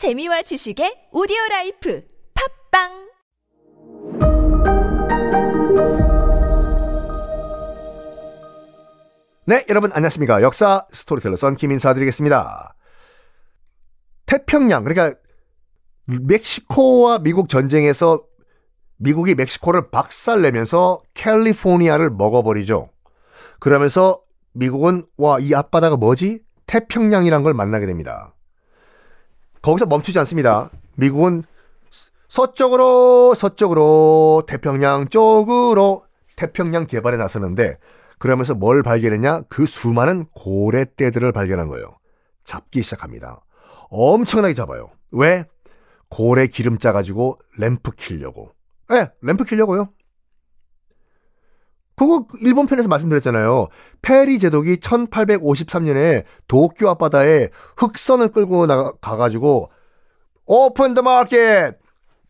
재미와 지식의 오디오 라이프 팟빵 네, 여러분 안녕하십니까. 역사 스토리텔러 썬킴 인사 드리겠습니다. 태평양, 그러니까 멕시코와 미국 전쟁에서 미국이 멕시코를 박살내면서 캘리포니아를 먹어버리죠. 그러면서 미국은 와, 이 앞바다가 뭐지? 태평양이란 걸 만나게 됩니다. 거기서 멈추지 않습니다. 미국은 서쪽으로 서쪽으로 태평양 쪽으로 태평양 개발에 나서는데 그러면서 뭘 발견했냐? 그 수많은 고래떼들을 발견한 거예요. 잡기 시작합니다. 엄청나게 잡아요. 왜? 고래 기름 짜가지고 램프 키려고. 예, 네, 램프 키려고요. 그거 일본 편에서 말씀드렸잖아요. 페리 제독이 1853년에 도쿄 앞바다에 흑선을 끌고 나가가지고 오픈 더 마켓!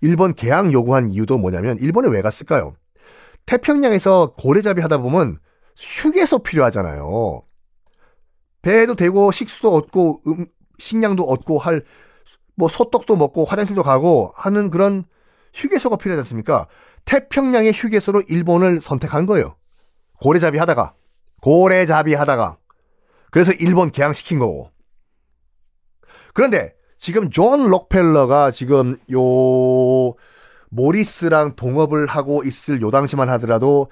일본 개항 요구한 이유도 뭐냐면 일본에 왜 갔을까요? 태평양에서 고래잡이 하다 보면 휴게소 필요하잖아요. 배도 되고 식수도 얻고 음, 식량도 얻고 할 뭐 소떡도 먹고 화장실도 가고 하는 그런 휴게소가 필요하지 않습니까? 태평양의 휴게소로 일본을 선택한 거예요. 고래잡이 하다가 고래잡이 하다가 그래서 일본 개항시킨 거고. 그런데 지금 존 록펠러가 지금 요 모리스랑 동업을 하고 있을 요 당시만 하더라도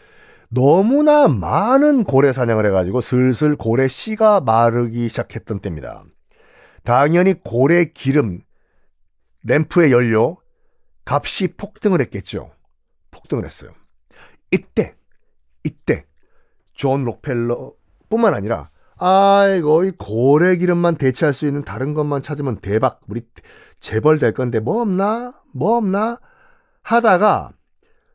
너무나 많은 고래 사냥을 해가지고 슬슬 고래 씨가 마르기 시작했던 때입니다. 당연히 고래 기름, 램프의 연료, 값이 폭등을 했겠죠. 폭등을 했어요. 이때, 이때, 존 록펠러 뿐만 아니라, 아이고, 이 고래 기름만 대체할 수 있는 다른 것만 찾으면 대박, 우리 재벌 될 건데 뭐 없나? 뭐 없나? 하다가,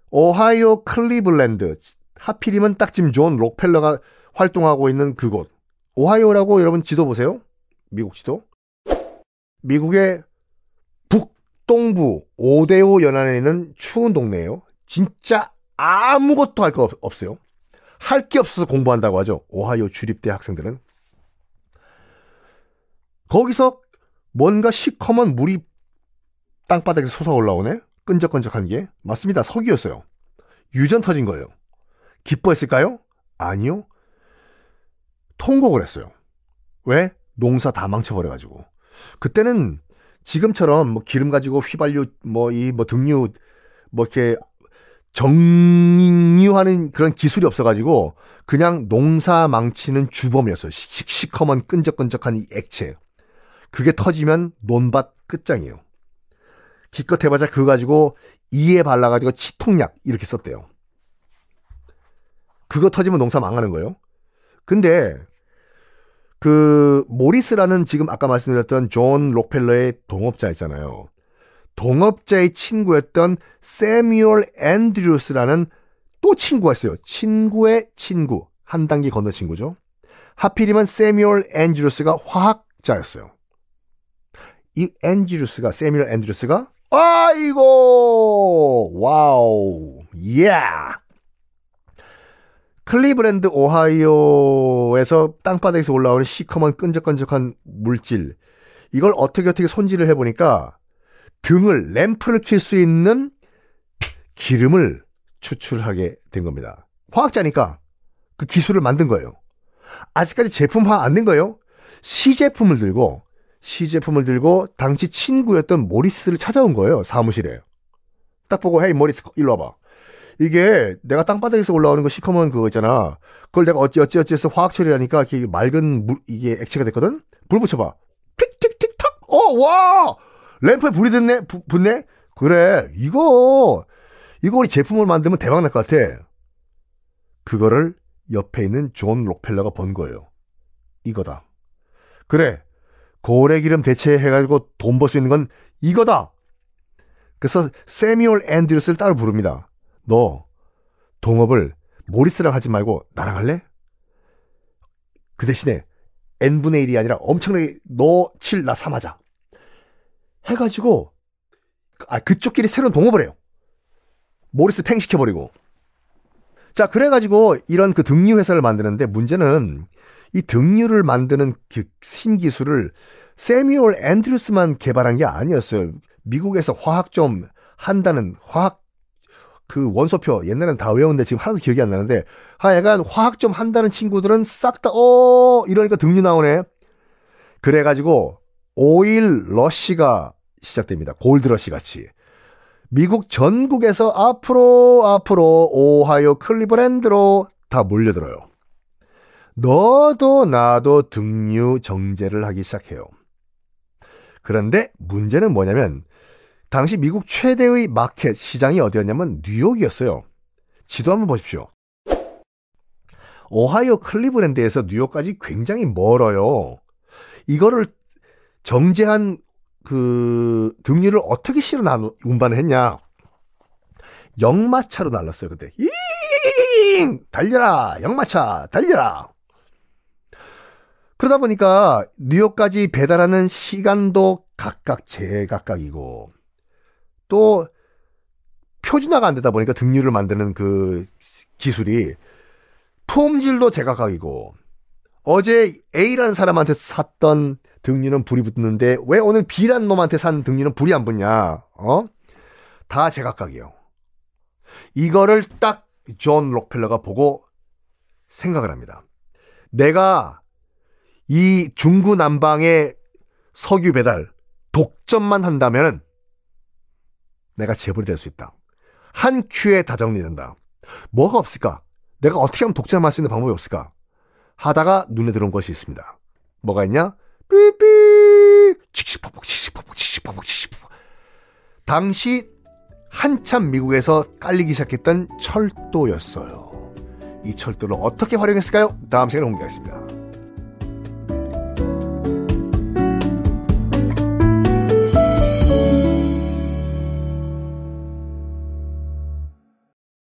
오하이오 클리블랜드, 하필이면 딱 지금 존 록펠러가 활동하고 있는 그곳. 오하이오라고 여러분 지도 보세요. 미국 지도. 미국의 북동부 오데오 연안에 있는 추운 동네예요. 진짜 아무것도 할 거 없어요. 할 게 없어서 공부한다고 하죠. 오하이오 주립대 학생들은. 거기서 뭔가 시커먼 물이 땅바닥에서 솟아 올라오네? 끈적끈적한 게. 맞습니다. 석이었어요. 유전 터진 거예요. 기뻐했을까요? 아니요. 통곡을 했어요. 왜? 농사 다 망쳐버려가지고. 그때는 지금처럼 뭐 기름 가지고 휘발유, 뭐 이 뭐 등유, 뭐 이렇게 정유하는 그런 기술이 없어가지고 그냥 농사 망치는 주범이었어요. 시커먼 끈적끈적한 이 액체. 그게 터지면 논밭 끝장이에요. 기껏 해봐자 그거 가지고 이에 발라가지고 치통약 이렇게 썼대요. 그거 터지면 농사 망하는 거예요. 근데 그 모리스라는 지금 아까 말씀드렸던 존 록펠러의 동업자 있잖아요. 동업자의 친구였던 세미얼 앤드류스라는 또 친구가 있어요. 친구의 친구. 한 단계 건너 친구죠. 하필이면 세미얼 앤드류스가 화학자였어요. 이 앤드류스가 세미얼 앤드류스가 아이고 wow 예 yeah. 클리브랜드 오하이오에서 땅바닥에서 올라오는 시커먼 끈적끈적한 물질 이걸 어떻게 어떻게 손질을 해보니까 등을 램프를 킬 수 있는 기름을 추출하게 된 겁니다. 화학자니까 그 기술을 만든 거예요. 아직까지 제품화 안 된 거예요. 시제품을 들고 시제품을 들고 당시 친구였던 모리스를 찾아온 거예요. 사무실에. 딱 보고 hey 모리스 일로 와봐. 이게 내가 땅바닥에서 올라오는 거 시커먼 그거 있잖아. 그걸 내가 어찌 어찌 어찌 해서 화학 처리하니까 이게 맑은 물 이게 액체가 됐거든. 불 붙여봐. 틱틱틱 탁. 어 와. 램프에 불이. 부, 붙네. 그래 이거 이거 우리 제품을 만들면 대박 날 것 같아. 그거를 옆에 있는 존 록펠러가 본 거예요. 이거다. 그래. 고래 기름 대체해가지고 돈 벌 수 있는 건 이거다. 그래서 세미얼 앤드류스를 따로 부릅니다. 너 동업을 모리스랑 하지 말고 나랑 할래? 그 대신에 n분의 1이 아니라 엄청나게 너 7, 나 3 하자. 해가지고 아 그쪽끼리 새로운 동업을 해요. 모리스 팽 시켜버리고. 자 그래가지고 이런 그 등유 회사를 만드는데 문제는 이 등유를 만드는 그 신기술을 세미얼 앤드루스만 개발한 게 아니었어요. 미국에서 화학 좀 한다는 화학 그 원소표 옛날엔 다 외웠는데 지금 하나도 기억이 안 나는데 하여간 화학 좀 한다는 친구들은 싹 다 어 이러니까 등류 나오네. 그래가지고 오일 러시가 시작됩니다. 골드 러시 같이. 미국 전국에서 앞으로 앞으로 오하이오 클리브랜드로 다 몰려들어요. 너도 나도 등류 정제를 하기 시작해요. 그런데 문제는 뭐냐면 당시 미국 최대의 마켓 시장이 어디였냐면 뉴욕이었어요. 지도 한번 보십시오. 오하이오 클리브랜드에서 뉴욕까지 굉장히 멀어요. 이거를 정제한 그 등류를 어떻게 실어 나 운반을 했냐? 역마차로 날랐어요 그때. 잉 달려라 역마차 달려라. 그러다 보니까 뉴욕까지 배달하는 시간도 각각 제각각이고 또 표준화가 안 되다 보니까 등류를 만드는 그 기술이 품질도 제각각이고 어제 A라는 사람한테 샀던 등류는 불이 붙는데 왜 오늘 B라는 놈한테 산 등류는 불이 안 붙냐? 어? 다 제각각이에요. 이거를 딱 존 록펠러가 보고 생각을 합니다. 내가 이 중구난방의 석유 배달 독점만 한다면 내가 재벌이 될 수 있다. 한 큐에 다 정리된다. 뭐가 없을까? 내가 어떻게 하면 독점할 수 있는 방법이 없을까? 하다가 눈에 들어온 것이 있습니다. 뭐가 있냐? 삐삐 칙칙폭폭 칙칙폭폭 칙칙폭폭 칙칙폭폭 당시 한참 미국에서 깔리기 시작했던 철도였어요. 이 철도를 어떻게 활용했을까요? 다음 시간에 공개하겠습니다.